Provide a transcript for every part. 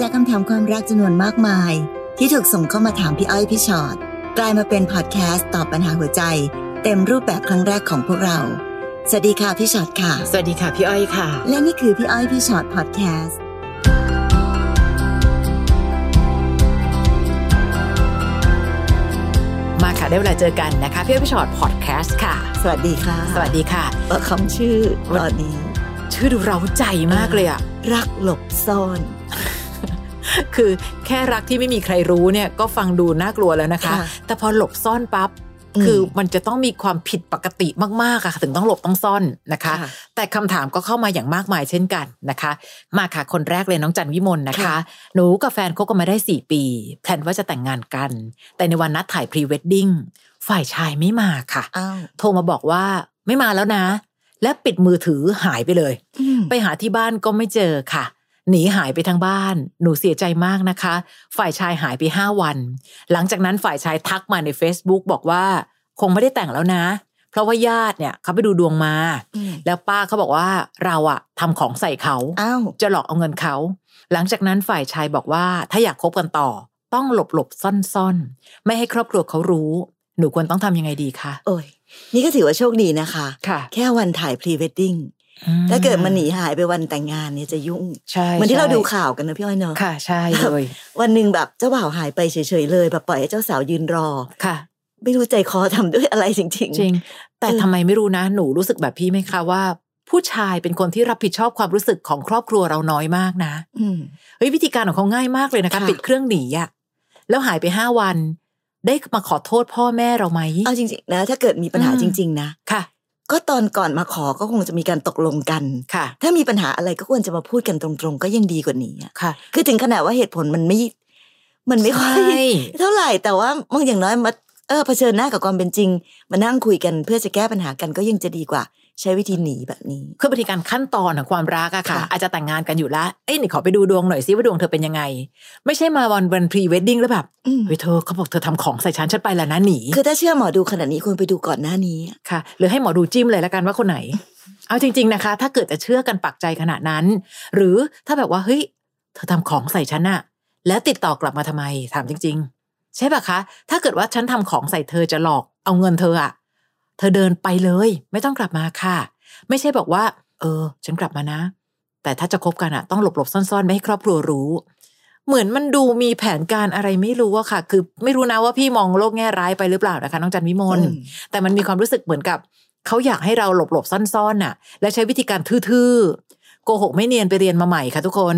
จากคำถามความรักจำนวนมากมาย ที่ถูกส่งเข้ามาถามพี่อ้อยพี่ชอ็อตกลายมาเป็นพอดแคสต์ตอบปัญหาหัวใจ เต็มรูปแบบครั้งแรกของพวกเรา สวัสดีค่ะพี่ชอ็อตค่ะ สวัสดีค่ะพี่อ้อยค่ะ และนี่คือพี่อ้อยพี่ชอ็อตพอดแคสต์มาค่ะได้เวลาเจอกันนะคะพี่อ้อยพี่ฉอดพอดแคสต์ค่ะ สวัสดีค่ะ สวัสดีค่ะว่าคำชื่อตอนนี้ ชื่อดูเร้าใจมากเลยอะรักหลบซ่อน คือแค่รักที่ไม่มีใครรู้เนี่ยก็ฟังดูน่ากลัวแล้วนะคะค่ะแต่พอหลบซ่อนปั๊บอืมคือมันจะต้องมีความผิดปกติมากๆอะค่ะ ถึงต้องหลบต้องซ่อนนะคะค่ะแต่คำถามก็เข้ามาอย่างมากมายเช่นกันนะคะ มาค่ะคนแรกเลยน้องจันวิมลนะคะค่ะหนูกับแฟนคบกันมาได้ 4 ปี plan ว่าจะแต่งงานกัน แต่ในวันนัดถ่ายพรีเวดดิ้งฝ่ายชายไม่มาค่ะอ้าวโทรมาบอกว่าไม่มาแล้วนะ และปิดมือถือหายไปเลยอืมไปหาที่บ้านก็ไม่เจอค่ะ หนีหายไปทางบ้าน หนูเสียใจมากนะคะ ฝ่ายชายหายไปห้าวัน หลังจากนั้นฝ่ายชายทักมาใน Facebook บอกว่า คงไม่ได้แต่งแล้วนะ เพราะว่าญาติเนี่ยเขาไปดูดวงมาอืมแล้วป้าเขาบอกว่าเราอะทำของใส่เขาอ้าวจะหลอกเอาเงินเขา หลังจากนั้นฝ่ายชายบอกว่าถ้าอยากคบกันต่อ ต้องหลบหลบซ่อนซ่อนๆไม่ให้ครอบครัวเขารู้ หนูควรต้องทำยังไงดีคะโอ้ยนี่ก็ถือว่าโชคดีนะคะค่ะแค่วันถ่ายพรีเวดดิ้ง ถ้าเกิดมันหนีหายไปวันแต่งงานเนี่ยจะยุ่งใช่เหมือนที่เราใช่ดูข่าวกันนะพี่อ้อยเนาะค่ะใช่เลยวันหนึ่งแบบเจ้าบ่าวหายไปเฉยๆเลยแบบปล่อยให้เจ้าสาวยืนรอค่ะ ไม่รู้ใจคอทำด้วยอะไรจริงจริงแต่เออทำไมไม่รู้นะ หนูรู้สึกแบบพี่ไหมคะว่า ผู้ชายเป็นคนที่รับผิดชอบความรู้สึกของครอบครัวเราน้อยมากนะๆอืมเฮ้ยวิธีการของเขาง่ายมากเลยนะคะค่ะปิดเครื่องหนีอะแล้วหายไปห้าวัน ได้มาขอโทษพ่อแม่เราไหมเอาจริงๆนะถ้าเกิดมีปัญหาอืมจริง ๆ นะค่ะ ก็ตอนก่อนมาขอก็คงจะมีการตกลงกันค่ะ ถ้ามีปัญหาอะไรก็ควรจะมาพูดกันตรงๆ ก็ยังดีกว่านี้อะค่ะ คือถึงขนาดว่าเหตุผลมันไม่ มันไม่ค่อยใช่เท่าไหร่แต่ว่าบางอย่างน้อยมาเออเผชิญหน้ากับความเป็นจริง มานั่งคุยกันเพื่อจะแก้ปัญหากันก็ยังจะดีกว่า ใช้วิธีหนีแบบนี้ คือบางทีการขั้นตอนของความรักอะค่ะค่ะอาจจะแต่งงานกันอยู่ละเอ้ยนี่ขอไปดูดวงหน่อยซิว่าดวงเธอเป็นยังไง ไม่ใช่มาวันวันพรีเวดดิ้งแล้วแบบอืมเฮ้ยเธอเขาบอกเธอทำของใส่ฉันฉันไปแล้วนะหนี คือถ้าเชื่อหมอดูขนาดนี้ควรไปดูก่อนหน้านี้อะค่ะ หรือให้หมอดูจิ้มเลยละกันว่าคนไหน เอาจริง ๆนะคะ ถ้าเกิดจะเชื่อกันปักใจขนาดนั้น หรือถ้าแบบว่าเฮ้ยเธอทำของใส่ฉันอะแล้วติดต่อกลับมาทำไมถามจริง ๆ ใช่ปะคะ ถ้าเกิดว่าฉันทำของใส่เธอจะหลอกเอาเงินเธออะ เธอเดินไปเลย ไม่ต้องกลับมาค่ะ ไม่ใช่บอกว่า เออ ฉันกลับมานะ แต่ถ้าจะคบกันอะต้องหลบหลบๆซ่อนๆ ไม่ให้ครอบครัวรู้ เหมือนมันดูมีแผนการอะไรไม่รู้อะค่ะ คือไม่รู้นะว่าพี่มองโลกแง่ร้ายไปหรือเปล่านะคะน้องจันวิมลอืมแต่มันมีความรู้สึกเหมือนกับเขาอยากให้เราหลบหลบๆซ่อนๆน่ะ และใช้วิธีการทื่อๆโกหกไม่เนียนไปเรียนมาใหม่ค่ะทุกคน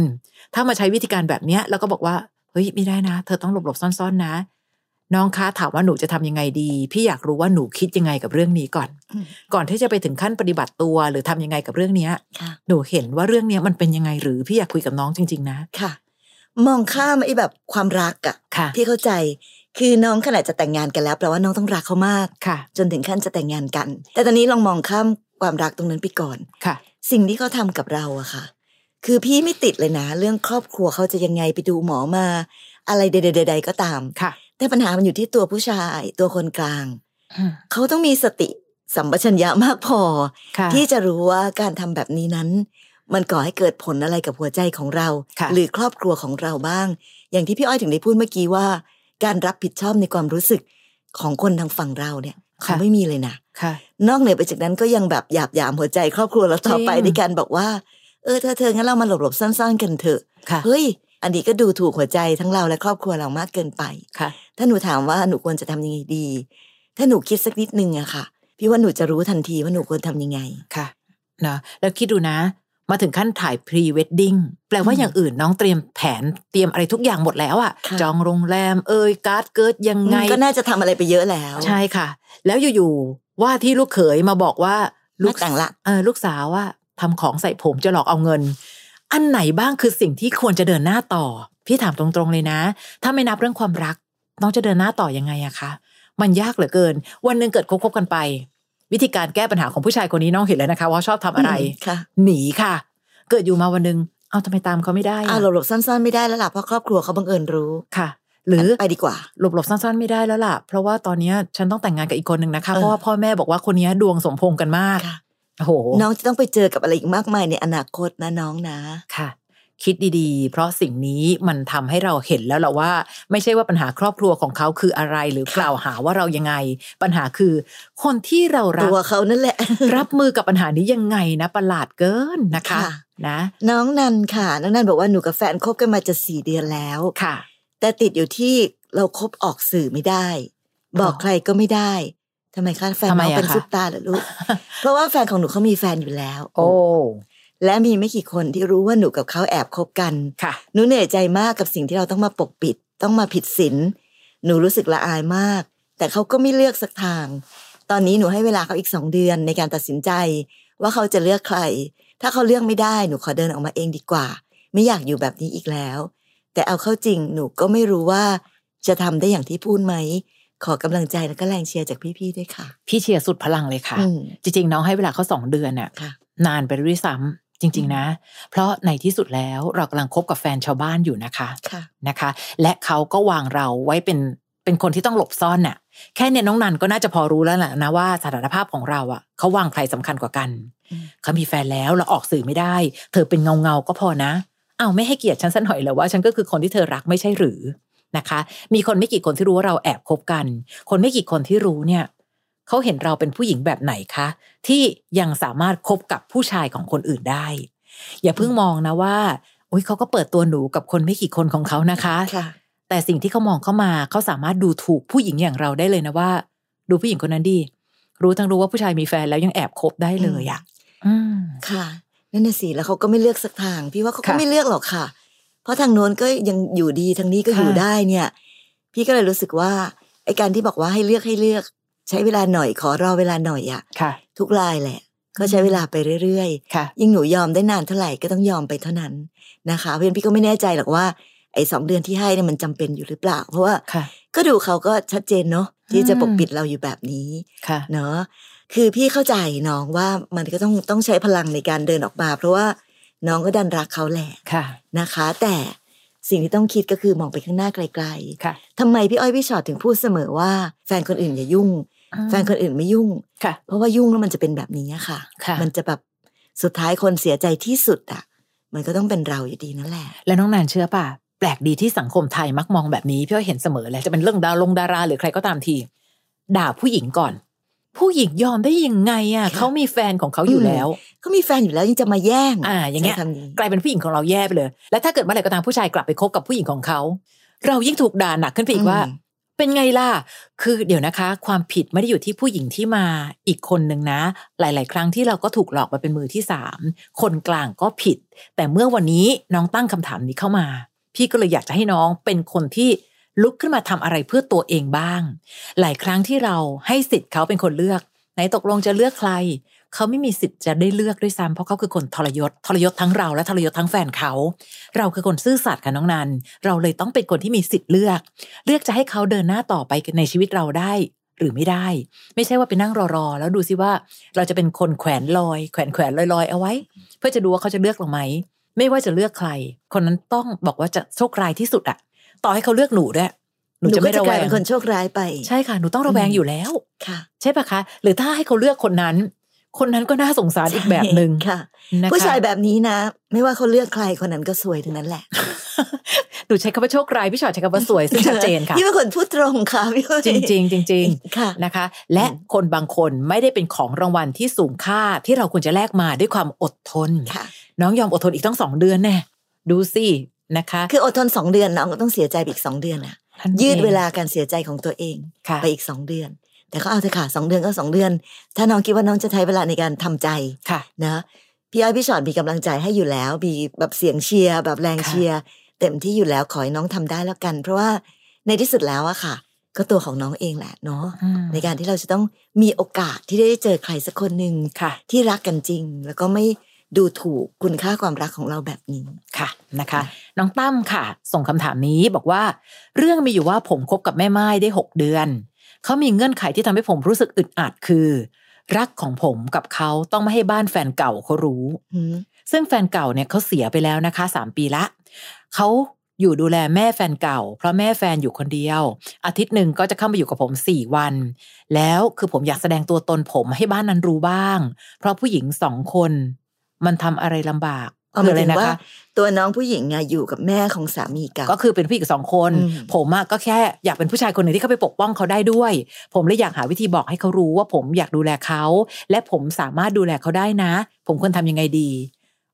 ถ้ามาใช้วิธีการแบบเนี้ยแล้วก็บอกว่าเฮ้ยไม่ได้นะ เธอต้องหลบหลบๆซ่อนๆนะ น้องคะถามว่าหนูจะทำยังไงดี พี่อยากรู้ว่าหนูคิดยังไงกับเรื่องนี้ก่อนอืมก่อนที่จะไปถึงขั้นปฏิบัติตัวหรือทำยังไงกับเรื่องเนี้ยค่ะหนูเห็นว่าเรื่องเนี้ยมันเป็นยังไงหรือพี่อยากคุยกับน้องจริง ๆ นะค่ะ มองข้ามไอ้แบบความรักอะค่ะ พี่เข้าใจคือน้องขนาดจะแต่งงานกันแล้วแปลว่าน้องต้องรักเขามากค่ะ จนถึงขั้นจะแต่งงานกัน แต่ตอนนี้ลองมองข้ามความรักตรงนั้นไปก่อนค่ะ สิ่งที่เขาทำกับเราอะค่ะ คือพี่ไม่ติดเลยนะ เรื่องครอบครัวเขาจะยังไงไปดูหมอมา อะไรใดๆๆๆก็ตามค่ะ แต่ปัญหามันอยู่ที่ตัวผู้ชายตัวคนกลางอืมเขาต้องมีสติสัมปชัญญะมากพอค่ะที่จะรู้ว่าการทำแบบนี้นั้น มันก่อให้เกิดผลอะไรกับหัวใจของเราค่ะหรือครอบครัวของเราบ้าง อย่างที่พี่อ้อยถึงได้พูดเมื่อกี้ว่า การรับผิดชอบในความรู้สึกของคนทางฝั่งเราเนี่ยเขาไม่มีเลยนะค่ะนอกเหนือไปจากนั้นก็ยังแบบหยาบหยามหัวใจครอบครัวเราต่อไปจริงในการบอกว่า เออเธอเธองั้นเรามาหลบหลบๆซ่อนๆกันเถอะค่ะเฮ้ย อันนี้ก็ดูถูกหัวใจทั้งเราและครอบครัวเรามากเกินไปค่ะ ถ้าหนูถามว่าหนูควรจะทำยังไงดี ถ้าหนูคิดสักนิดนึงอะค่ะ พี่ว่าหนูจะรู้ทันทีว่าหนูควรทำยังไงค่ะนะแล้วคิดดูนะ มาถึงขั้นถ่ายพรีเวดดิ้งแปลว่าอืมอย่างอื่นน้องเตรียมแผนเตรียมอะไรทุกอย่างหมดแล้วอะค่ะจองโรงแรม เอยการ์ดเกิดยังไง ก็น่าจะทำอะไรไปเยอะแล้ว ใช่ค่ะ แล้วอยู่ๆว่าที่ลูกเขยมาบอกว่าลูลูกแต่งละเออลูกสาวว่าทำของใส่ผมจะหลอกเอาเงิน อันไหนบ้างคือสิ่งที่ควรจะเดินหน้าต่อ พี่ถามตรงๆเลยนะ ถ้าไม่นับเรื่องความรัก น้องจะเดินหน้าต่อยังไงอะคะมันยากเหลือเกิน วันหนึ่งเกิดคบๆกันไป วิธีการแก้ปัญหาของผู้ชายคนนี้น้องเห็นแล้วนะคะ ว่าชอบทำอะไรมค่ะหนีค่ะ เกิดอยู่มาวันหนึ่งเอาทำไมตามเขาไม่ได้อ่าอะหลบหลบๆซ่อนๆไม่ได้แล้วล่ะเพราะครอบครัวเขาบังเอิญรู้ค่ะ หรือไปดีกว่าหลบหลบๆซ่อนๆไม่ได้แล้วล่ะ เพราะว่าตอนเนี้ยฉันต้องแต่งงานกับอีกคนหนึ่งนะคะเออเพราะว่าพ่อแม่บอกว่าคนเนี้ยดวงสมพงษ์กันมากค่ะ โอ้โหน้องจะต้องไปเจอกับอะไรอีกมากมายในอนาคตนะน้องนะค่ะ คิดดีๆ เพราะสิ่งนี้มันทำให้เราเห็นแล้วแหละว่า ไม่ใช่ว่าปัญหาครอบครัวของเขาคืออะไรหรือค่ะกล่าวหาว่าเรายังไง ปัญหาคือ คนที่เรารัตักวเขานั่นแหละ รับมือกับปัญหานี้ยังไงนะประหลาดเกินนะคะค่ะนะน้องนันค่ะน้องนันบอกว่าหนูกับแฟนคบกันมาจะสี่เดือนแล้วค่ะ แต่ติดอยู่ที่เราคบออกสื่อไม่ได้ บอกอ๋อใครก็ไม่ได้ ทำไมคะแฟนทำไมน้องอะเป็นคะซุปตาเหรอลูก เพราะว่าแฟนของหนูเขามีแฟนอยู่แล้ว โอ้และมีไม่กี่คนที่รู้ว่าหนูกับเขาแอบคบกันค่ะหนูเหนื่อยใจมากกับสิ่งที่เราต้องมาปกปิด ต้องมาผิดศีลหนูรู้สึกละอายมาก แต่เขาก็ไม่เลือกสักทาง ตอนนี้หนูให้เวลาเขาอีกสองเดือนในการตัดสินใจ ว่าเขาจะเลือกใคร ถ้าเขาเลือกไม่ได้หนูขอเดินออกมาเองดีกว่า ไม่อยากอยู่แบบนี้อีกแล้ว แต่เอาเข้าจริงหนูก็ไม่รู้ว่าจะทำได้อย่างที่พูดไหม ขอกำลังใจและก็แรงเชียร์จากพี่ๆด้วยค่ะ พี่เชียร์สุดพลังเลยค่ะอืมจริงๆน้องให้เวลาเขาสองเดือนน่ะค่ะนานไปด้วยซ้ำจริง ๆ นะ เพราะในที่สุดแล้วเรากำลังคบกับแฟนชาวบ้านอยู่นะคะค่ะนะคะ และเขาก็วางเราไว้เป็นเป็นคนที่ต้องหลบซ่อนน่ะ แค่เนี่ยน้องนันก็น่าจะพอรู้แล้วแหละนะว่าสถานภาพของเราอะเขาวางใครสำคัญกว่ากันอืมเขามีแฟนแล้วเราออกสื่อไม่ได้ เธอเป็นเงาเงาๆก็พอนะอ้าวไม่ให้เกียรติฉันสักหน่อยเหรอว่าฉันก็คือคนที่เธอรักไม่ใช่หรือ นะคะ มีคนไม่กี่คนที่รู้ว่าเราแอบคบกัน คนไม่กี่คนที่รู้เนี่ยเขาเห็นเราเป็นผู้หญิงแบบไหนคะที่ยังสามารถคบกับผู้ชายของคนอื่นได้ อย่าเพิ่งมองนะว่าอุ้ยเขาก็เปิดตัวหนูกับคนไม่กี่คนของเขานะคะค่ะแต่สิ่งที่เขามองเข้ามาเขาสามารถดูถูกผู้หญิงอย่างเราได้เลยนะว่า ดูผู้หญิงคนนั้นดีรู้ทั้งรู้ว่าผู้ชายมีแฟนแล้วยังแอบคบได้เลยอะอืมค่ะนั่นน่ะสิแล้วเขาก็ไม่เลือกสักทาง พี่ว่าเขาก็ค่ะไม่เลือกหรอกค่ะเพ ราะทางโน้นก็ยังอยู่ดีทางนี้ก็อยู่ค่ะได้เนี่ย พี่ก็เลยรู้สึกว่าไอการที่บอกว่าให้เลือกให้เลือก ใช้เวลาหน่อยขอรอเวลาหน่อยอะค่ะ ทุกรายแหละ ก็ใช้เวลาไปเรื่อยค่ะๆยิ่งหนูยอมได้นานเท่าไหร่ก็ต้องยอมไปเท่านั้นนะคะเพราะฉะนั้นพี่ก็ไม่แน่ใจหรอกว่าไอ้สองเดือนที่ให้เนี่ยมันจำเป็นอยู่หรือเปล่า เพราะว่าค่ะก็ดูเขาก็ชัดเจนเนาะที่จะอืมปกปิดเราอยู่แบบนี้ค่ะเนาะคือพี่เข้าใจน้องว่ามันก็ต้องต้องใช้พลังในการเดินออกมา เพราะว่า น้องก็ดันรักเขาแหละค่ะนะคะ แต่สิ่งที่ต้องคิดก็คือมองไปข้างหน้าไกลค่ะๆทำไมพี่อ้อยพี่ชอตถึงพูดเสมอว่าแฟนคนอื่นอย่ายุ่ง แฟนคนอื่นไม่ยุ่งค่ะ เพราะว่ายุ่งแล้วมันจะเป็นแบบนี้อะค่ะค่ะ มันจะแบบสุดท้ายคนเสียใจที่สุดอะ มันก็ต้องเป็นเราอยู่ดีนั่นแหละ แล้วน้องนันเชื่อป่ะแปลกดีที่สังคมไทยมักมองแบบนี้พี่อ้อยเห็นเสมอเลยจะเป็นเรื่องดาลงดาราหรือใครก็ตามที ด่าผู้หญิงก่อน ผู้หญิงยอมได้ยังไงอะค่ะเขามีแฟนของเขาอยู่แล้วเขามีแฟนอยู่แล้วยังจะมาแย่ง อ่า อย่างเงี้ยใช้คำนี้กลายเป็นผู้หญิงของเราแย่ไปเลย และถ้าเกิดเมื่อไหร่ก็ตามผู้ชายกลับไปคบกับผู้หญิงของเขา เรายิ่งถูกด่าหนักขึ้นไปอีกว่าอืมเป็นไงล่ะ คือเดี๋ยวนะคะ ความผิดไม่ได้อยู่ที่ผู้หญิงที่มาอีกคนหนึ่งนะ หลาย ๆ ครั้งที่เราก็ถูกหลอกมาเป็นมือที่สามคนกลางก็ผิด แต่เมื่อวันนี้น้องตั้งคำถามนี้เข้ามา พี่ก็เลยอยากจะให้น้องเป็นคนที่ ลุกขึ้นมาทำอะไรเพื่อตัวเองบ้าง หลายครั้งที่เราให้สิทธิ์เขาเป็นคนเลือก ไหนตกลงจะเลือกใคร เขาไม่มีสิทธิ์จะได้เลือกด้วยซ้ำเพราะเขาคือคนทรยศทรยศทั้งเราและทรยศทั้งแฟนเขา เราคือคนซื่อสัตย์ค่ะน้องนัน เราเลยต้องเป็นคนที่มีสิทธิ์เลือก เลือกจะให้เขาเดินหน้าต่อไปในชีวิตเราได้หรือไม่ได้ ไม่ใช่ว่าไปนั่งรอๆ แล้วดูซิว่าเราจะเป็นคนแขวนลอย แขวนแขวนลอยๆ เอาไว้ เพื่อจะดูว่าเขาจะเลือกเราไหม ไม่ว่าจะเลือกใคร คนนั้นต้องบอกว่าจะโชคร้ายที่สุดอะ ต่อให้เขาเลือกหนูด้วยหนูหนูจะก็ไม่จะระกแวลายงเป็นคนโชคร้ายไป ใช่ค่ะ หนูต้องระแวงอืมอยู่แล้วค่ะ ใช่ปะคะ หรือถ้าให้เขาเลือกคนนั้น คนนั้นก็น่าสงสารอีกแบบหนึ่งค่ะนะคะผู้ชายแบบนี้นะ ไม่ว่าเขาเลือกใครคนนั้นก็สวยทั้งนั้นแหละหนูใช้คำว่าโชคร้ายพี่ชอตใช้คำว่าสวยซึ่งชัดเจนค่ะพี่เป็นคนพูดตรงค่ะพี่อ้อยจริงจริงๆจริงค่ะๆนะคะ และคนบางคนไม่ได้เป็นของรางวัลที่สูงค่าที่เราควรจะแลกมาด้วยความอดทนค่ะน้องยอมอดทนอีกตั้งสองเดือนแน่ดูสิ นะคะ คืออดทนสองเดือนน้องก็ต้องเสียใจไปอีกสองเดือนอะท่านยืดองเวลาการเสียใจของตัวเองค่ะไปอีกสองเดือน แต่ก็เอาเถอะค่ะสองเดือนก็สองเดือน ถ้าน้องคิดว่าน้องจะใช้เวลาในการทำใจค่ะนะพี่อ้อยพี่ชอตมีกำลังใจให้อยู่แล้ว มีแบบเสียงเชียร์แบบแรงค่ะเชียร์เต็มที่อยู่แล้วขอให้น้องทำได้แล้วกัน เพราะว่าในที่สุดแล้วอะค่ะ ก็ตัวของน้องเองแหละเนาะอืมในการที่เราจะต้องมีโอกาสที่ได้เจอใครสักคนหนึ่งค่ะที่รักกันจริง แล้วก็ไม่ ดูถูกคุณค่าความรักของเราแบบนี้ค่ะนะคะ น้องตั้มค่ะ ส่งคำถามนี้บอกว่า เรื่องมีอยู่ว่าผมคบกับแม่ไม้ได้หกเดือนเขามีเงื่อนไขที่ทำให้ผมรู้สึกอึดอัดคือ รักของผมกับเขาต้องไม่ให้บ้านแฟนเก่าเขารู้อืมซึ่งแฟนเก่าเนี่ยเขาเสียไปแล้วนะคะสามปีละเขาอยู่ดูแลแม่แฟนเก่า เพราะแม่แฟนอยู่คนเดียว อาทิตย์หนึ่งก็จะเข้ามาอยู่กับผมสี่วัน แล้วคือผมอยากแสดงตัวตนผมให้บ้านนั้นรู้บ้าง เพราะผู้หญิงสองคน มันทำอะไรลำบากเอาคือมาอะไรถึงนะว่าคะตัวน้องผู้หญิงอะอยู่กับแม่ของสามีเก่าก็คือเป็นผู้หญิงสองคนอืมผมอะก็แค่อยากเป็นผู้ชายคนหนึ่งที่เข้าไปปกป้องเขาได้ด้วย ผมเลยอยากหาวิธีบอกให้เขารู้ว่าผมอยากดูแลเขา และผมสามารถดูแลเขาได้นะ ผมควรทำยังไงดี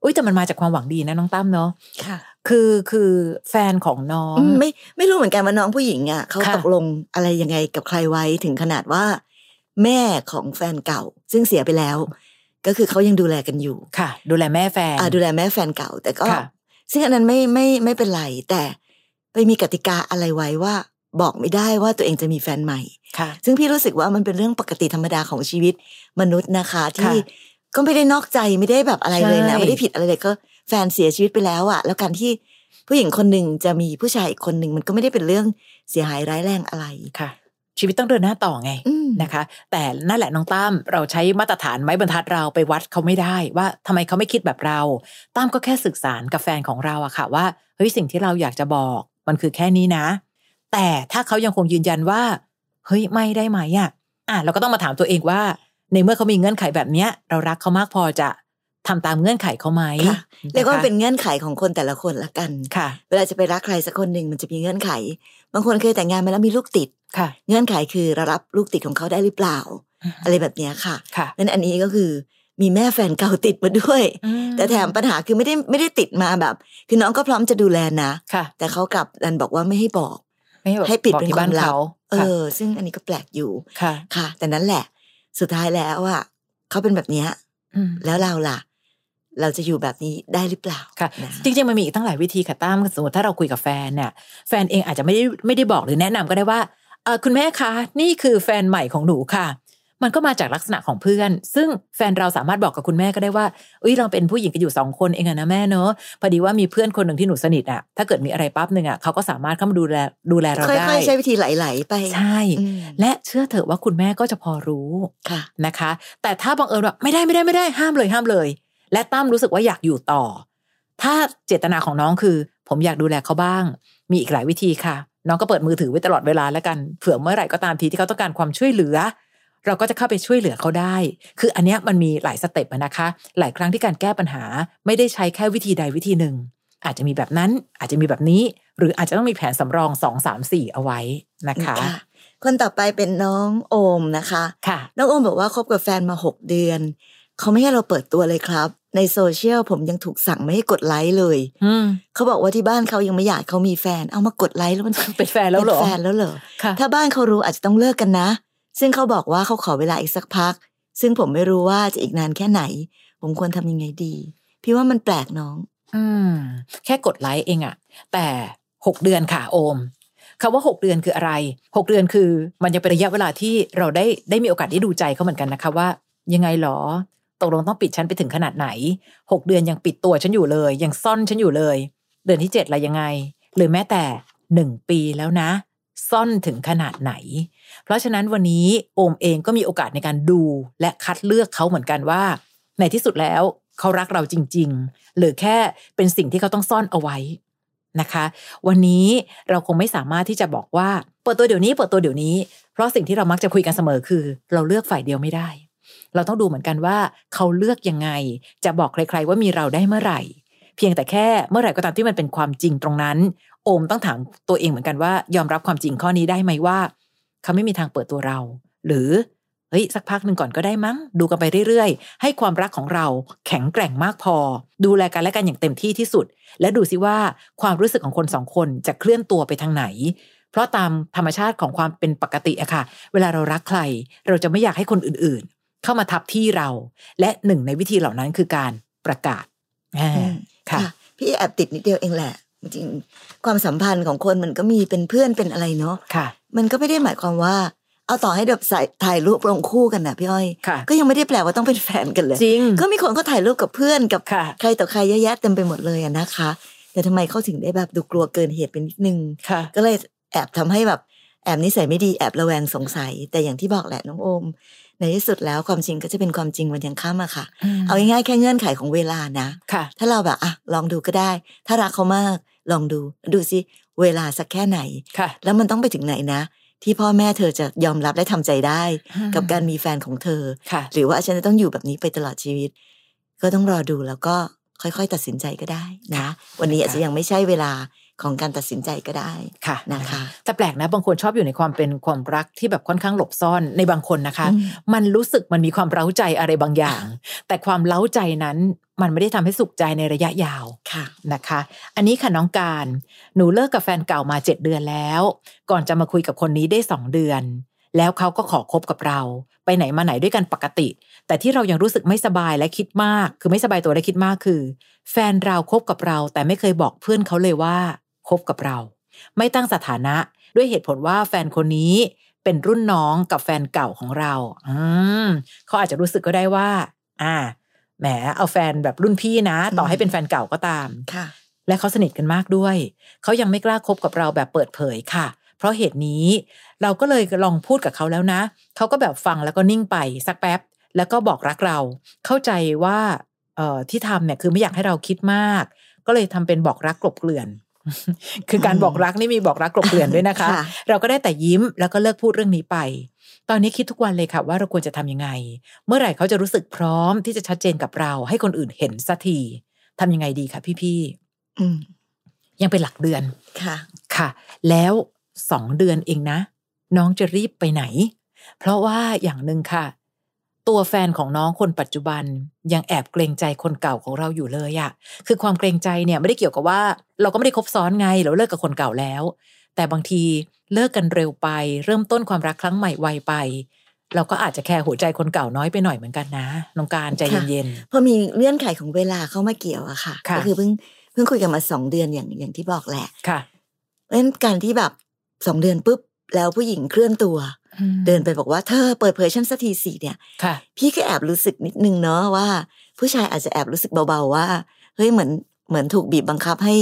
อุ้ยแต่มันมาจากความหวังดีนะน้องตั้มเนาะค่ะ คือคือแฟนของน้องอืมไม่ไม่รู้เหมือนกันว่าน้องผู้หญิงอะเขาค่ะตกลงอะไรยังไงกับใครไว้ถึงขนาดว่า แม่ของแฟนเก่า ซึ่งเสียไปแล้ว ก็คือเขายังดูแลกันอยู่ค่ะ ดูแลแม่แฟนอ่าดูแลแม่แฟนเก่า แต่ก็ค่ะซึ่งอันนั้นไม่ไม่ไม่เป็นไร แต่ไปมีกติกาอะไรไว้ว่า บอกไม่ได้ว่าตัวเองจะมีแฟนใหม่ค่ะ ซึ่งพี่รู้สึกว่ามันเป็นเรื่องปกติธรรมดาของชีวิตมนุษย์นะคะ ที่ค่ะก็ไม่ได้นอกใจไม่ได้แบบอะไรเลยนะใช่ไม่ได้ผิดอะไรเลยก็แฟนเสียชีวิตไปแล้วอะแล้วการที่ผู้หญิงคนหนึ่งจะมีผู้ชายอีกคนหนึ่งมันก็ไม่ได้เป็นเรื่องเสียหายร้ายแรงอะไรค่ะ ชีวิตต้องเดินหน้าต่อไงอืมนะคะ แต่นั่นแหละน้องตั้มเราใช้มาตรฐานไม้บรรทัดเราไปวัดเขาไม่ได้ว่าทำไมเขาไม่คิดแบบเราตั้มก็แค่สื่อสารกับแฟนของเราอะค่ะว่าเฮ้ยสิ่งที่เราอยากจะบอก มันคือแค่นี้นะ แต่ถ้าเขายังคงยืนยันว่า เฮ้ยไม่ได้ไหมอะอะเราก็ต้องมาถามตัวเองว่า ในเมื่อเขามีเงื่อนไขแบบเนี้ย เรารักเขามากพอจะทำตามเงื่อนไขเขาไหมค่ะเรียกว่าะคะเป็นเงื่อนไขของคนแต่ละคนละกันค่ะ เวลาจะไปรักใครสักคนหนึ่งมันจะมีเงื่อนไข บางคนเคยแต่งงานมาแล้วมีลูกติดค่ะ เงื่อนไขคือเรารับลูกติดของเขาได้หรือเปล่า อะไรแบบเนี้ยค่ะค่ะนั้นอันนี้ก็คือมีแม่แฟนเก่าติดมาด้วยอืมแต่แถมปัญหาคือไม่ได้ไม่ได้ติดมาแบบ คือน้องก็พร้อมจะดูแลนะค่ะแต่เขากลับดันบอกว่าไม่ให้บอกไม่บอกให้ปิดบอกเป็นที่บ้านความลับเขาเอค่ะอซึ่งอันนี้ก็แปลกอยู่ค่ะค่ะ แต่นั้นแหละ สุดท้ายแล้วอะเขาเป็นแบบเนี้ยอืมแล้วเราล่ะ เราจะอยู่แบบนี้ได้หรือเปล่าค่ะนะจริงๆมันมีอีกตั้งหลายวิธีค่ะตั้มสมมติถ้าเราคุยกับแฟนเนี่ยแฟนเองอาจจะไม่ได้ไม่ได้บอกหรือแนะนำก็ได้ว่าเออ คุณแม่คะ นี่คือแฟนใหม่ของหนูค่ะ มันก็มาจากลักษณะของเพื่อน ซึ่งแฟนเราสามารถบอกกับคุณแม่ก็ได้ว่าเอ้ยเราเป็นผู้หญิงกันอยู่สองคนเองอะนะแม่เนอะพอดีว่ามีเพื่อนคนหนึ่งที่หนูสนิทอะถ้าเกิดมีอะไรปั๊บหนึ่งอะเขาก็สามารถเข้ามาดูแลดูแลเราได้ค่อยๆใช้วิธีไหลๆไปใช่อืมและเชื่อเถอะว่าคุณแม่ก็จะพอรู้ค่ะนะคะ แต่ถ้าบังเอิญว่าไม่ได้ไม่ได้ไม่ได้ห้ามเลยห้ามเลย และตั้มรู้สึกว่าอยากอยู่ต่อ ถ้าเจตนาของน้องคือ ผมอยากดูแลเขาบ้าง มีอีกหลายวิธีค่ะ น้องก็เปิดมือถือไว้ตลอดเวลาแล้วกันเผื่อเมื่อไหร่ก็ตามทีที่เขาต้องการความช่วยเหลือ เราก็จะเข้าไปช่วยเหลือเขาได้ คืออันเนี้ยมันมีหลาย step อะนะคะ หลายครั้งที่การแก้ปัญหา ไม่ได้ใช้แค่วิธีใดวิธีหนึ่ง อาจจะมีแบบนั้นอาจจะมีแบบนี้ หรืออาจจะต้องมีแผนสำรองสองสามสี่เอาไว้นะคะคนต่อไปเป็นน้องโอมนะคะค่ะน้องโอมบอกว่าคบกับแฟนมาหกเดือน เขาไม่ให้เราเปิดตัวเลยครับ ในโซเชียลผมยังถูกสั่งไม่ให้กดไลค์เลยอืมเขาบอกว่าที่บ้านเขายังไม่อยากเขามีแฟน เอามากดไลค์แล้วมันเป็นแฟนแล้วเหรอป็นแฟนแล้วเหรอค่ะถ้าบ้านเขารู้อาจจะต้องเลิกกันนะ ซึ่งเขาบอกว่าเขาขอเวลาอีกสักพัก ซึ่งผมไม่รู้ว่าจะอีกนานแค่ไหน ผมควรทำยังไงดี พี่ว่ามันแปลกน้อง อืมแค่กดไลค์เองอะแต่หกเดือนค่ะโอมคำว่าหกเดือนคืออะไรหกเดือนคือ มันยังเป็นระยะเวลาที่เราได้ได้มีโอกาสได้ดูใจเขาเหมือนกันนะคะว่า ยังไงหรอ ตกลงต้องปิดฉันไปถึงขนาดไหนหกเดือนยังปิดตัวฉันอยู่เลย ยังซ่อนฉันอยู่เลย เดือนที่เจ็ดละยังไง หรือแม้แต่หนึ่งปีแล้วนะ ซ่อนถึงขนาดไหน เพราะฉะนั้นวันนี้โอมเองก็มีโอกาสในการดูและคัดเลือกเขาเหมือนกันว่า ในที่สุดแล้วเขารักเราจริง ๆ หรือแค่เป็นสิ่งที่เขาต้องซ่อนเอาไว้นะคะ วันนี้เราคงไม่สามารถที่จะบอกว่า เปิดตัวเดี๋ยวนี้เปิดตัวเดี๋ยวนี้ เพราะสิ่งที่เรามักจะคุยกันเสมอคือ เราเลือกฝ่ายเดียวไม่ได้ เราต้องดูเหมือนกันว่าเขาเลือกยังไง จะบอกใคร ๆ ว่ามีเราได้เมื่อไหร่ เพียงแต่แค่เมื่อไหร่ก็ตามที่มันเป็นความจริงตรงนั้น โอมต้องถามตัวเองเหมือนกันว่ายอมรับความจริงข้อนี้ได้ไหมว่า เขาไม่มีทางเปิดตัวเรา หรือเฮ้ยสักพักหนึ่งก่อนก็ได้มั้ง ดูกันไปเรื่อยๆ ให้ความรักของเราแข็งแกร่งมากพอ ดูแลกันและกันอย่างเต็มที่ที่สุด และดูซิว่าความรู้สึกของคนสองคนจะเคลื่อนตัวไปทางไหน เพราะตามธรรมชาติของความเป็นปกติอะค่ะ เวลาเรารักใคร เราจะไม่อยากให้คนอื่น เข้ามาทับที่เรา และหนึ่งในวิธีเหล่านั้นคือการประกาศอ่าอืมค่ะ พี่แอบติดนิดเดียวเองแหละ จริงๆความสัมพันธ์ของคนมันก็มีเป็นเพื่อนเป็นอะไรเนาะค่ะ มันก็ไม่ได้หมายความว่าเอาต่อให้แบบใส่ถ่ายรูปลงคู่กันนะพี่อ้อยค่ะก็ยังไม่ได้แปลว่าต้องเป็นแฟนกันเลยจริงก็มีคนเขาถ่ายรูปกับเพื่อนกับค่ะใครต่อใครเยอะแยะเต็มไปหมดเลยอะนะคะ แต่ทำไมเขาถึงได้แบบดูกลัวเกินเหตุไปนิดนึงค่ะก็เลยแอบทำให้แบบแอบนิสัยไม่ดีแอบระแวงสงสัย แต่อย่างที่บอกแหละน้องโอม ในที่สุดแล้วความจริงก็จะเป็นความจริงวันยังค่ำอะค่ะ เอาง่ายๆแค่เงื่อนไขของเวลานะค่ะถ้าเราแบบอะลองดูก็ได้ ถ้ารักเขามากลองดู ดูสิเวลาสักแค่ไหนค่ะแล้วมันต้องไปถึงไหนนะ ที่พ่อแม่เธอจะยอมรับและทำใจได้อืมกับการมีแฟนของเธอค่ะหรือว่าฉันจะต้องอยู่แบบนี้ไปตลอดชีวิต ก็ต้องรอดูแล้วก็ค่อยๆ ตัดสินใจก็ได้นะ วันนี้อาจจะยังไม่ใช่เวลา ของการตัดสินใจก็ได้ค่ะนะคะ แต่แปลกนะบางคนชอบอยู่ในความเป็นความรักที่แบบค่อนข้างหลบซ่อนในบางคนนะคะอืมมันรู้สึกมันมีความเร้าใจอะไรบางอย่าง แต่ความเล้าใจนั้นมันไม่ได้ทำให้สุขใจในระยะยาวค่ะนะคะ อันนี้ค่ะน้องการ หนูเลิกกับแฟนเก่ามาเจ็ดเดือนแล้ว ก่อนจะมาคุยกับคนนี้ได้สองเดือน แล้วเขาก็ขอคบกับเรา ไปไหนมาไหนด้วยกันปกติ แต่ที่เรายังรู้สึกไม่สบายและคิดมาก คือไม่สบายตัวและคิดมากคือ แฟนเราคบกับเรา แต่ไม่เคยบอกเพื่อนเขาเลยว่า คบกับเรา ไม่ตั้งสถานะด้วยเหตุผลว่าแฟนคนนี้เป็นรุ่นน้องกับแฟนเก่าของเรา อืมเขาอาจจะรู้สึกก็ได้ว่า อ่า แหม เอาแฟนแบบรุ่นพี่นะ ต่อให้เป็นแฟนเก่าก็ตาม ค่ะ และเขาสนิทกันมากด้วย เขายังไม่กล้าคบกับเราแบบเปิดเผยค่ะ เพราะเหตุนี้ เราก็เลยลองพูดกับเขาแล้วนะ เขาก็แบบฟังแล้วก็นิ่งไปสักแป๊บ แล้วก็บอกรักเรา เข้าใจว่า เอ่อ ที่ทำเนี่ยคือไม่อยากให้เราคิดมาก ก็เลยทำเป็นบอกรักกลบเกลื่อน คือการบอกรักนี่มีบอกรักกลบเกลื่อนด้วยนะคะค่ะเราก็ได้แต่ยิ้มแล้วก็เลิกพูดเรื่องนี้ไป ตอนนี้คิดทุกวันเลยค่ะว่าเราควรจะทำยังไง เมื่อไหร่เขาจะรู้สึกพร้อมที่จะชัดเจนกับเรา ให้คนอื่นเห็นสักทีทำยังไงดีคะพี่อืมๆยังเป็นหลักเดือนค่ะ ค่ะ แล้วสองเดือนเองนะ น้องจะรีบไปไหน เพราะว่าอย่างหนึ่งค่ะ ตัวแฟนของน้องคนปัจจุบันยังแอบเกรงใจคนเก่าของเราอยู่เลยอะคือความเกรงใจเนี่ยไม่ได้เกี่ยวกับว่า เราก็ไม่ได้คบซ้อนไงเราเลิกกับคนเก่าแล้ว แต่บางทีเลิกกันเร็วไป เริ่มต้นความรักครั้งใหม่ไวไป เราก็อาจจะแคร์หัวใจคนเก่าน้อยไปหน่อยเหมือนกันนะน้องการใจเย็นพอมีเงื่อนไขของเวลาเข้ามาเกี่ยวอะค่ะค่ะก็คือเพิ่งเพิ่งคุยกันมาสองเดือนอย่างอย่างที่บอกแหละๆค่ะเพราะฉะนั้นการที่แบบสองเดือนปุ๊บแล้วผู้หญิงเคลื่อนตัว เดินไปบอกว่าเธอเปิดเผยฉันสักทีสิเนี่ยค่ะพี่ก็แอบรู้สึกนิดนึงเนาะว่า ผู้ชายอาจจะแอบรู้สึกเบาๆว่าเฮ้ยเหมือนเหมือนถูกบีบบังคับให้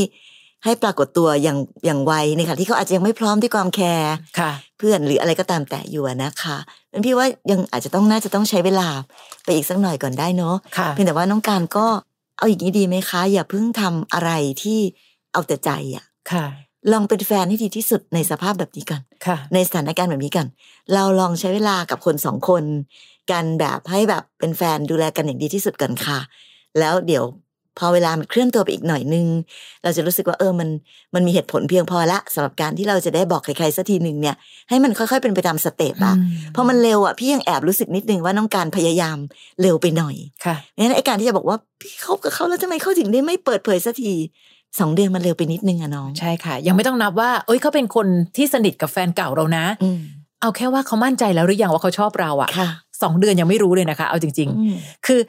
ให้ปรากฏตัวอย่างอย่างไวในขณะที่เขาอาจจะยังไม่พร้อมที่ความแคร์ค่ะเพื่อนหรืออะไรก็ตามแต่อยู่อะนะคะงั้นพี่ว่ายังอาจจะต้องน่าจะต้องใช้เวลาไปอีกสักหน่อยก่อนได้เนาะค่ะเพียงแต่ว่าน้องการก็เอาอย่างนี้ดีไหมคะ อย่าเพิ่งทำอะไรที่เอาแต่ใจอะค่ะ ลองเป็นแฟนให้ดีที่สุดในสภาพแบบนี้ก่อนค่ะในสถานการณ์แบบนี้กัน เราลองใช้เวลากับคนสองคน กันแบบให้แบบเป็นแฟนดูแลกันอย่างดีที่สุดก่อนค่ะ แล้วเดี๋ยวพอเวลามันเคลื่อนตัวไปอีกหน่อยนึง เราจะรู้สึกว่าเออมันมันมีเหตุผลเพียงพอละสำหรับการที่เราจะได้บอกใครๆสักทีหนึ่งเนี่ย ให้มันค่อยๆเป็นไปตามสเต็ปอะพอมันเร็วอะพี่ยังแอบรู้สึกนิดนึงว่าน้องการพยายามเร็วไปหน่อยค่ะงั้นไอ้การที่จะบอกว่าพี่คบกับเขาแล้วทำไมเขาถึงได้ไม่เปิดเผยสักที สองเดือนมันเร็วไปนิดนึงอะน้อง ใช่ค่ะ ยังไม่ต้องนับว่า เอ้ยเขาเป็นคนที่สนิทกับแฟนเก่าเรานะอืมเอาแค่ว่าเขามั่นใจแล้วหรือยังว่าเขาชอบเราอะค่ะสองเดือนยังไม่รู้เลยนะคะ เอาจริงอืมๆคือ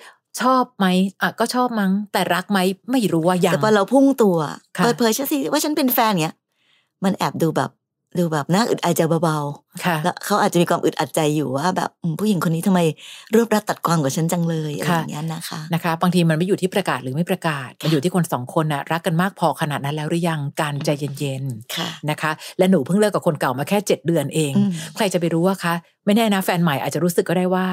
ชอบไหมอะก็ชอบมั้ง แต่รักไหมไม่รู้ว่ายังแต่พอเราพุ่งตัวค่ะเปิดเผยฉันสิว่าฉันเป็นแฟนเนี้ยมันแอบดูแบบ ดูแบบน่าอึดอัดใจเบาค่ะๆแล้วเขาอาจจะมีความอึดอัดใจอยู่ว่า แบบอืมผู้หญิงคนนี้ทำไมรวบรัดตัดความกว่าฉันจังเลยอะไรอย่างเงี้ยนะคะนะคะ บางทีมันไม่อยู่ที่ประกาศหรือไม่ประกาศ มันอยู่ที่คนสองคนน่ะรักกันมากพอขนาดนั้นแล้วหรือยังการใจเย็นค่ะๆนะคะ และหนูเพิ่งเลิกกับคนเก่ามาแค่เจ็ดเดือนเองอืมใครจะไปรู้ว่าคะ ไม่แน่นะแฟนใหม่อาจจะรู้สึกก็ได้ว่า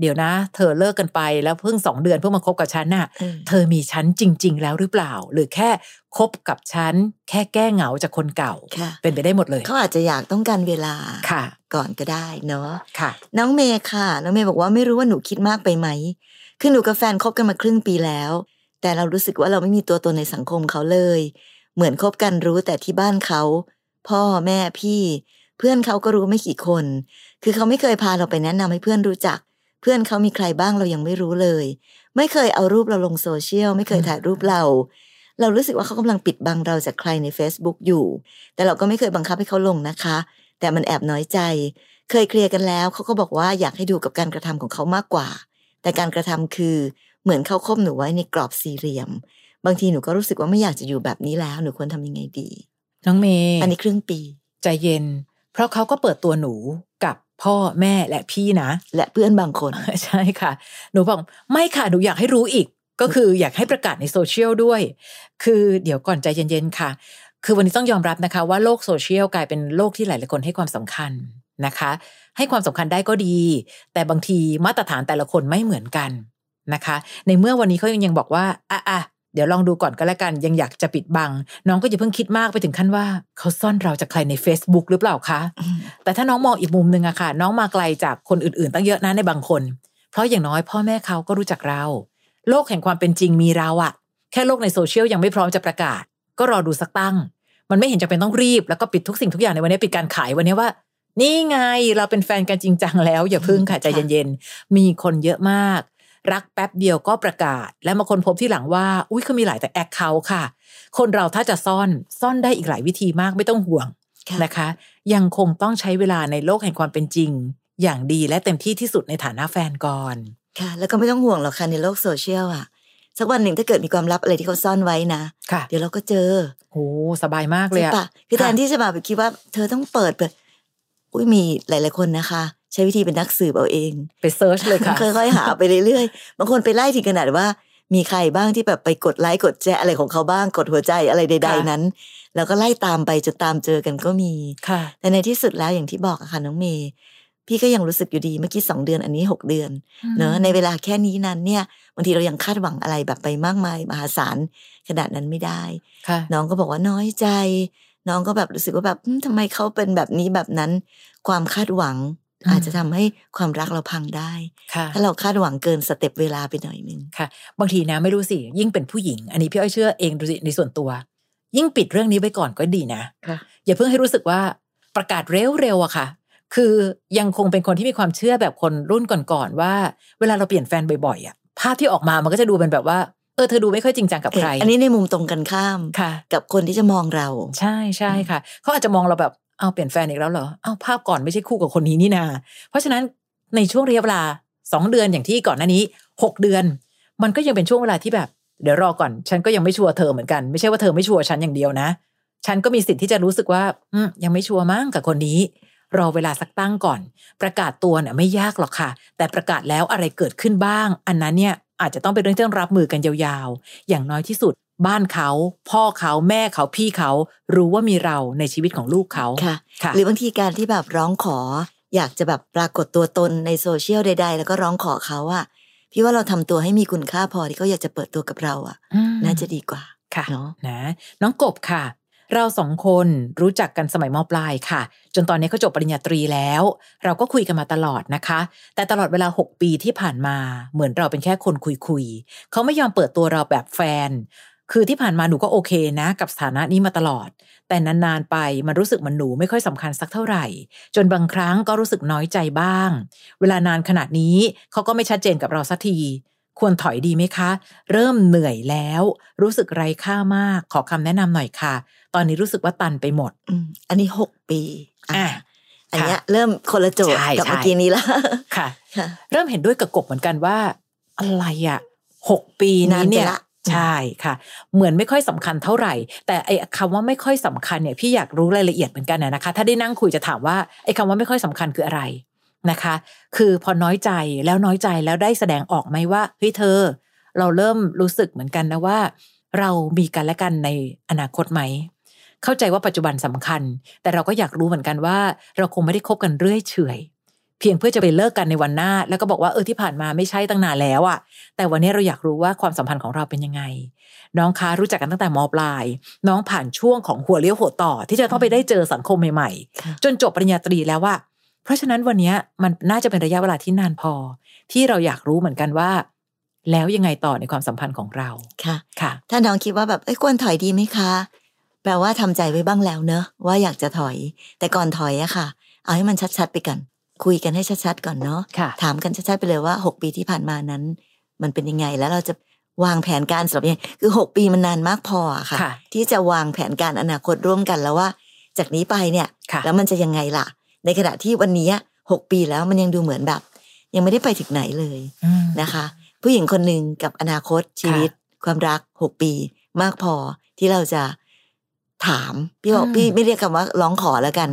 เดี๋ยวนะ เธอเลิกกันไปแล้วเพิ่งสองเดือนเพิ่งมาคบกับฉันน่ะเออเธอมีฉันจริง ๆ แล้วหรือเปล่า หรือแค่คบกับฉันแค่แก้เหงาจากคนเก่าค่ะเป็นไปได้หมดเลยเขาอาจจะอยากต้องการเวลาค่ะ ก่อนก็ได้เนาะค่ะ น้องเมย์ค่ะน้องเมย์บอกว่าไม่รู้ว่าหนูคิดมากไปไหมคือหนูกับแฟนคบกันมาครึ่งปีแล้ว แต่เรารู้สึกว่าเราไม่มีตัวตนในสังคมเขาเลย เหมือนคบกันรู้แต่ที่บ้านเขา พ่อแม่พี่ เพื่อนเขาก็รู้ไม่กี่คน คือเขาไม่เคยพาเราไปแนะนำให้เพื่อนรู้จัก เพื่อนเขามีใครบ้างเรายังไม่รู้เลย ไม่เคยเอารูปเราลงโซเชียลไม่เคยถ่ายรูปเรา เรารู้สึกว่าเขากำลังปิดบังเราจากใครใน Facebook อยู่ แต่เราก็ไม่เคยบังคับให้เขาลงนะคะ แต่มันแอบน้อยใจ เคยเคลียร์กันแล้วเขาก็บอกว่าอยากให้ดูกับการกระทำของเขามากกว่า แต่การกระทำคือเหมือนเขาคบหนูไว้ในกรอบสี่เหลี่ยม บางทีหนูก็รู้สึกว่าไม่อยากจะอยู่แบบนี้แล้วหนูควรทำยังไงดีน้องเมย์อันนี้ครึ่งปี ใจเย็น เพราะเขาก็เปิดตัวหนูกับ พ่อแม่และพี่นะ และเพื่อนบางคน ใช่ค่ะ หนูบอกไม่ค่ะ หนูอยากให้รู้อีก ก็คืออยากให้ประกาศในโซเชียลด้วย คือเดี๋ยวก่อนใจเย็นๆค่ะ คือวันนี้ต้องยอมรับนะคะ ว่าโลกโซเชียลกลายเป็นโลกที่หลายๆคนให้ความสำคัญนะคะ ให้ความสำคัญได้ก็ดี แต่บางทีมาตรฐานแต่ละคนไม่เหมือนกันนะคะ ในเมื่อวันนี้เขายังยังบอกว่าอะอะ เดี๋ยวลองดูก่อนก็แล้วกันยังอยากจะปิดบัง น้องก็อย่าเพิ่งคิดมากไปถึงขั้นว่า เขาซ่อนเราจากใครใน Facebook หรือเปล่าคะ แต่ถ้าน้องมองอีกมุมหนึ่งอะค่ะ น้องมาไกลจากคนอื่นๆ ตั้งเยอะนะในบางคน เพราะอย่างน้อยพ่อแม่เขาก็รู้จักเรา โลกแห่งความเป็นจริงมีเราอะแค่โลกในโซเชียลยังไม่พร้อมจะประกาศ ก็รอดูสักตั้ง มันไม่เห็นจะเป็นต้องรีบแล้วก็ปิดทุกสิ่งทุกอย่างในวันนี้ปิดการขายวันนี้ว่า นี่ไงเราเป็นแฟนกันจริงจังแล้ว อย่าพึ่งค่ะใจเย็นๆมีคนเยอะมาก รักแป๊บเดียวก็ประกาศ และมาคนพบที่หลังว่า อุ้ยเขามีหลายแต่แอคเคาท์ค่ะ คนเราถ้าจะซ่อนซ่อนได้อีกหลายวิธีมากไม่ต้องห่วงค่ะนะคะ ยังคงต้องใช้เวลาในโลกแห่งความเป็นจริง อย่างดีและเต็มที่ที่สุดในฐานะแฟนก่อนค่ะ แล้วก็ไม่ต้องห่วงหรอกค่ะในโลกโซเชียลอะสักวันหนึ่งถ้าเกิดมีความลับอะไรที่เขาซ่อนไว้นะค่ะเดี๋ยวเราก็เจอโอ้สบายมากเลยใช่อะปะคือแทนค่ะที่จะมาแบบคิดว่า เธอต้องเปิดเปิดอุ้ยมีหลาย ๆคนนะคะ ใช้วิธีเป็นนักสืบเอาเอง ไป search เลยค่ะ ค่อยๆหาไปเรื่อยๆ บางคนไปไล่ถึงขนาดว่า มีใครบ้างที่แบบไปกดไลค์กดแชร์อะไรของเขาบ้างกดหัวใจอะไรใดค่ะๆนั้น แล้วก็ไล่ตามไปจนตามเจอกันก็มีค่ะ แต่ในที่สุดแล้วอย่างที่บอกอะค่ะน้องเมย์พี่ก็ยังรู้สึกอยู่ดีเมื่อกี้สองเดือนอันนี้หกเดือน เนอะในเวลาแค่นี้นั้นเนี่ยบางทีเรายังคาดหวังอะไรแบบไปมากมายมหาศาลขนาดนั้นไม่ได้ค่ะน้องก็บอกว่าน้อยใจ น้องก็แบบรู้สึกว่าแบบอืมทำไมเขาเป็นแบบนี้แบบนั้น ความคาดหวัง อืมอาจจะทำให้ความรักเราพังได้ค่ะถ้าเราคาดหวังเกินสเต็ปเวลาไปหน่อยนึงค่ะ บางทีนะไม่รู้สิ ยิ่งเป็นผู้หญิง อันนี้พี่อ้อยเชื่อเองดูสิในส่วนตัว ยิ่งปิดเรื่องนี้ไว้ก่อนก็ดีนะค่ะอย่าเพิ่งให้รู้สึกว่าประกาศเร็วๆอะค่ะ คือยังคงเป็นคนที่มีความเชื่อแบบคนรุ่นก่อนๆว่า เวลาเราเปลี่ยนแฟนบ่อยๆอะภาพที่ออกมามันก็จะดูเป็นแบบว่าเออเธอดูไม่ค่อยจริงจังกับใคร อันนี้ในมุมตรงกันข้ามค่ะ กับคนที่จะมองเรา ใช่ใช่ค่ะ เขาอาจจะมองเราแบบ เอาเปลี่ยนแฟนอีกแล้วเหรอเอาภาพก่อนไม่ใช่คู่กับคนนี้นี่นา เพราะฉะนั้นในช่วงระยะเวลาสองเดือนอย่างที่ก่อนหน้านี้หกเดือน มันก็ยังเป็นช่วงเวลาที่แบบ เดี๋ยวรอก่อน ฉันก็ยังไม่ชัวร์เธอเหมือนกันไม่ใช่ว่าเธอไม่ชัวร์ฉันอย่างเดียวนะ ฉันก็มีสิทธิ์ที่จะรู้สึกว่าอืยังไม่ชัวร์มั้งกับคนนี้ รอเวลาสักตั้งก่อน ประกาศตัวเนี่ยไม่ยากหรอกค่ะ แต่ประกาศแล้วอะไรเกิดขึ้นบ้าง อันนั้นเนี่ยอาจจะต้องเป็นเรื่องที่ต้องรับมือกันยาวๆ อย่างน้อยที่สุด บ้านเขา พ่อเขาแม่เขาพี่เขารู้ว่ามีเราในชีวิตของลูกเขาค่ะค่ะหรือบางทีการที่แบบร้องขอ อยากจะแบบปรากฏตัวตนในโซเชียลใด ๆ แล้วก็ร้องขอเขาอะพี่ว่าเราทำตัวให้มีคุณค่าพอที่เขาอยากจะเปิดตัวกับเราอะอืมน่าจะดีกว่าค่ะเนาะนะ น้องกบค่ะ เราสองคนรู้จักกันสมัยมปลายค่ะ จนตอนนี้เขาจบปริญญาตรีแล้ว เราก็คุยกันมาตลอดนะคะ แต่ตลอดเวลา 6 ปีที่ผ่านมา เหมือนเราเป็นแค่คนคุยคุยๆเขาไม่ยอมเปิดตัวเราแบบแฟน คือที่ผ่านมาหนูก็โอเคนะ กับสถานะนี้มาตลอด แต่นานๆไปมันรู้สึกเหมันหนูไม่ค่อยสำคัญสักเท่าไหร่ จนบางครั้งก็รู้สึกน้อยใจบ้าง เวลานานขนาดนี้เขาก็ไม่ชัดเจนกับเราสักที ควรถอยดีไหมคะ เริ่มเหนื่อยแล้ว รู้สึกไร้ค่ามาก ขอคำแนะนำหน่อยค่ะ ตอนนี้รู้สึกว่าตันไปหมดอืมอันนี้หกปีอะอันเนี้ยเริ่มคนละโจทย์ใช่กับใช่เมื่อกี้นี้ละค่ะค่ะ เริ่มเห็นด้วยกับกบเหมือนกันว่า อะไรอะหกปีนานนี้ไปเนี่ยละ ใช่ค่ะ เหมือนไม่ค่อยสำคัญเท่าไหร่ แต่ไอ้คำว่าไม่ค่อยสำคัญเนี่ยพี่อยากรู้รายละเอียดเหมือนกันนะคะ ถ้าได้นั่งคุยจะถามว่าไอ้คำว่าไม่ค่อยสำคัญคืออะไรนะคะ คือพอน้อยใจแล้วน้อยใจแล้วได้แสดงออกไหมว่าเฮ้ยเธอ เราเริ่มรู้สึกเหมือนกันนะว่า เรามีกันและกันในอนาคตไหมเข้าใจว่าปัจจุบันสำคัญ แต่เราก็อยากรู้เหมือนกันว่า เราคงไม่ได้คบกันเรื่อยเฉย เพียงเพื่อจะไปเลิกกันในวันหน้า แล้วก็บอกว่าเออที่ผ่านมาไม่ใช่ตั้งนานแล้วอะแต่วันนี้เราอยากรู้ว่าความสัมพันธ์ของเราเป็นยังไง น้องคะรู้จักกันตั้งแต่มปลาย น้องผ่านช่วงของหัวเลี้ยวหัวต่อ ที่จะต้องไปได้เจอสังคมใหม่ค่ะๆจนจบปริญญาตรีแล้วว่า เพราะฉะนั้นวันนี้มันน่าจะเป็นระยะเวลาที่นานพอ ที่เราอยากรู้เหมือนกันว่า แล้วยังไงต่อในความสัมพันธ์ของเราค่ะค่ะ ถ้าน้องคิดว่าแบบเอ้ยควรถอยดีไหมคะ แปลว่าทำใจไว้บ้างแล้วเนอะว่าอยากจะถอย แต่ก่อนถอยอะค่ะ เอาให้มันชัดๆไปก่อน คุยกันให้ชัดๆก่อนเนาะค่ะถามกันชัดๆไปเลยว่าหกปีที่ผ่านมานั้น มันเป็นยังไงแล้วเราจะวางแผนการสำหรับยังไงคือหกปีมันนานมากพออะค่ะค่ะที่จะวางแผนการอนาคตร่วมกันแล้วว่า จากนี้ไปเนี่ยค่ะแล้วมันจะยังไงล่ะ ในขณะที่วันนี้หกปีแล้วมันยังดูเหมือนแบบ ยังไม่ได้ไปถึงไหนเลยอืมนะคะ ผู้หญิงคนหนึ่งกับอนาคตชีวิต ความรักหกปี มากพอที่เราจะถามพี่บอกอืมพี่ไม่เรียกคำว่าร้องขอแล้วกัน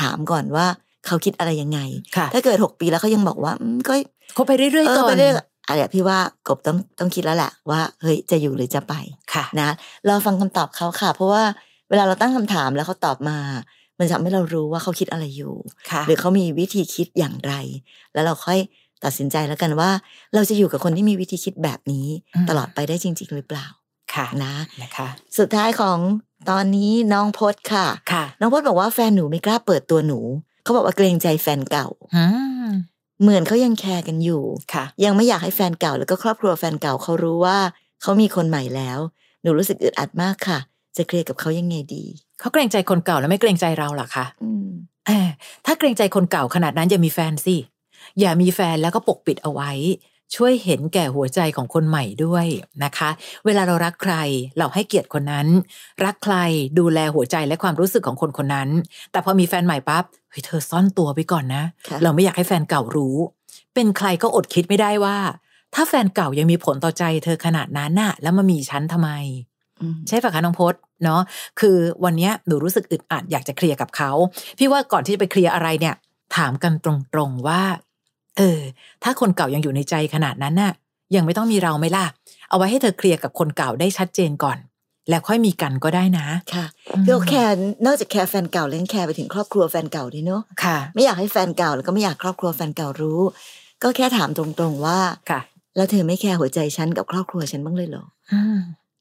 ถามก่อนว่า เขาคิดอะไรยังไงค่ะถ้าเกิดหกปีแล้วเขายังบอกว่าอืมก็คบไปเรื่อยเอๆอก่อไปนเรื่อยอะไรพี่ว่ากบต้องต้องคิดแล้วแหละว่าเฮ้ยจะอยู่หรือจะไปค่ะนะเราฟังคำตอบเขาค่ะ เพราะว่าเวลาเราตั้งคำถามแล้วเขาตอบมา มันจะทำให้เรารู้ว่าเขาคิดอะไรอยู่ค่ะหรือเขามีวิธีคิดอย่างไร แล้วเราค่อยตัดสินใจแล้วกันว่า เราจะอยู่กับคนที่มีวิธีคิดแบบนี้อืมตลอดไปได้จริง ๆ หรือเปล่าค่ะนะนะคะ สุดท้ายของตอนนี้น้องพศค่ะค่ะน้องพศบอกว่าแฟนหนูไม่กล้าเปิดตัวหนู เขาบอกว่าเกรงใจแฟนเก่าอืมเหมือนเขายังแคร์กันอยู่ค่ะ ยังไม่อยากให้แฟนเก่า แล้วก็ครอบครัวแฟนเก่าเขารู้ว่าเขามีคนใหม่แล้ว หนูรู้สึกอึดอัดมากค่ะ จะเคลียร์กับเขายังไงดีเขาเกรงใจคนเก่าแล้วไม่เกรงใจเราเหรอคะอืมเออถ้าเกรงใจคนเก่าขนาดนั้นอย่ามีแฟนสิอย่ามีแฟนแล้วก็ปกปิดเอาไว้ ช่วยเห็นแก่หัวใจของคนใหม่ด้วยนะคะ เวลาเรารักใครเราให้เกียรติคนนั้น รักใครดูแลหัวใจและความรู้สึกของคนคนนั้น แต่พอมีแฟนใหม่ปั๊บเฮ้ยเธอซ่อนตัวไปก่อนนะค่ะเราไม่อยากให้แฟนเก่ารู้ เป็นใครก็อดคิดไม่ได้ว่า ถ้าแฟนเก่ายังมีผลต่อใจ เธอขนาดนั้นน่ะ แล้วมามีฉันทำไมอืมใช่ปะคะน้องพศเนาะคือวันเนี้ยหนูรู้สึกอึดอัดอยากจะเคลียร์กับเขา พี่ว่าก่อนที่จะไปเคลียร์อะไรเนี่ย ถามกันตรงๆว่า เออ ถ้าคนเก่ายังอยู่ในใจขนาดนั้นน่ะ ยังไม่ต้องมีเราไหมล่ะ เอาไว้ให้เธอเคลียร์กับคนเก่าได้ชัดเจนก่อน แล้วค่อยมีกันก็ได้นะ ค่ะคือเขาแคร์นอกจากแคร์แฟนเก่าแล้วยังแคร์ไปถึงครอบครัวแฟนเก่าด้วยเนาะค่ะ ไม่อยากให้แฟนเก่าแล้วก็ไม่อยากครอบครัวแฟนเก่ารู้ ก็แค่ถามตรงๆว่าค่ะ แล้วเธอไม่แคร์หัวใจฉันกับครอบครัวฉันบ้างเลยเหรออืม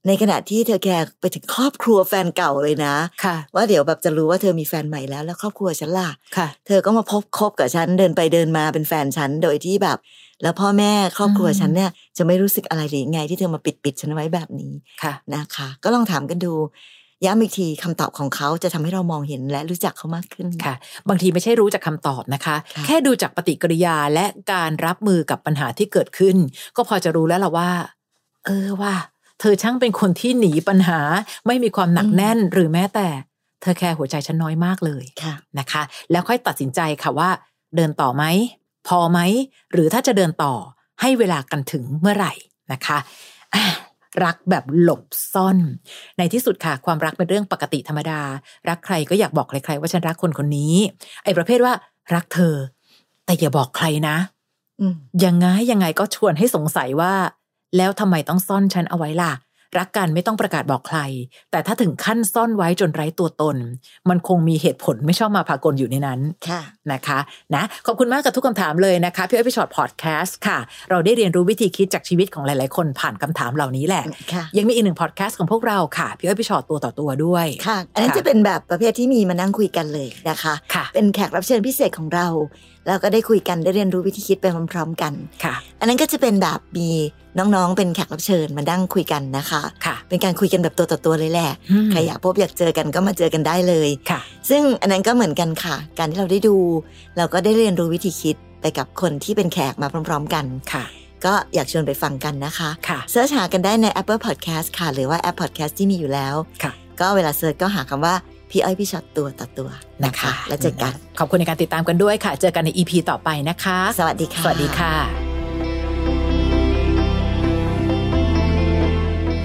ในขณะที่เธอแคร์ไปถึงครอบครัวแฟนเก่าเลยนะค่ะว่าเดี๋ยวแบบจะรู้ว่าเธอมีแฟนใหม่แล้ว แล้วครอบครัวฉันล่ะค่ะเธอก็มาพบคบกับฉันเดินไปเดินมาเป็นแฟนฉันโดยที่แบบ แล้วพ่อแม่ครอบครัวอืมฉันเนี่ยจะไม่รู้สึกอะไรหรือยังไงที่เธอมาปิดปิดฉันไว้แบบนี้ค่ะนะคะ ก็ลองถามกันดูย้ำอีกทีคำตอบของเขาจะทำให้เรามองเห็นและรู้จักเขามากขึ้นค่ะ บางทีไม่ใช่รู้จากคำตอบนะคะค่ะแค่ดูจากปฏิกิริยาและการรับมือกับปัญหาที่เกิดขึ้น ก็พอจะรู้แล้วล่ะว่า เออว่า เธอช่างเป็นคนที่หนีปัญหาไม่มีความหนักแน่นหรือแม้แต่ เธอแคร์หัวใจฉันน้อยมากเลยค่ะนะคะ แล้วค่อยตัดสินใจค่ะว่า เดินต่อไหมพอไหมหรือถ้าจะเดินต่อให้เวลากันถึงเมื่อไหร่นะคะอะรักแบบหลบซ่อน ในที่สุดค่ะ ความรักเป็นเรื่องปกติธรรมดา รักใครก็อยากบอกใครๆว่าฉันรักคนคนนี้ ไอ้ประเภทว่า รักเธอ แต่อย่าบอกใครนะอืมยังไงยังไงก็ชวนให้สงสัยว่า แล้วทำไมต้องซ่อนฉันเอาไว้ล่ะ รักกันไม่ต้องประกาศบอกใคร แต่ถ้าถึงขั้นซ่อนไว้จนไร้ตัวตน มันคงมีเหตุผลไม่ชอบมาพากลอยู่ในนั้นค่ะนะคะนะขอบคุณมากกับทุกคำถามเลยนะคะพี่อ้อยพี่ชอตพอดแคสต์ค่ะ เราได้เรียนรู้วิธีคิดจากชีวิตของหลาย ๆ คนผ่านคำถามเหล่านี้แหละค่ะยังมีอีกหนึ่งพอดแคสต์ของพวกเราค่ะพี่อ้อยพี่ชอตตัวต่อตัวด้วยค่ะอันนั้นค่ะจะเป็นแบบประเภทที่มีมานั่งคุยกันเลยนะคะค่ะเป็นแขกรับเชิญพิเศษของเราแล้วก็ได้คุยกันได้เรียนรู้วิธีคิดไปพร้อม ๆ กันค่ะ อันนั้นก็จะเป็นแบบมีน้องๆเป็นแขกรับเชิญมานั่งคุยกันนะคะค่ะ เป็นการคุยกันแบบตัวต่อตัวเลยแหละอืมใครอยากพบอยากเจอกันก็มาเจอกันได้เลยค่ะ ซึ่งอันนั้นก็เหมือนกันค่ะ การที่เราได้ดู เราก็ได้เรียนรู้วิธีคิดไปกับคนที่เป็นแขกมาพร้อม ๆ กันค่ะ ก็อยากชวนไปฟังกันนะคะค่ะ search หากันได้ใน Apple Podcast ค่ะ หรือว่าแอป Podcast ที่มีอยู่แล้วค่ะ ก็เวลา search ก็หาคำว่าพี่อ้อยพี่ฉอดตัวต่อตัวนะคะ แล้วเจอกัน ขอบคุณในการติดตามกันด้วยค่ะ เจอกันใน EP ต่อไปนะคะ สวัสดีค่ะ สวัสดีค่ะ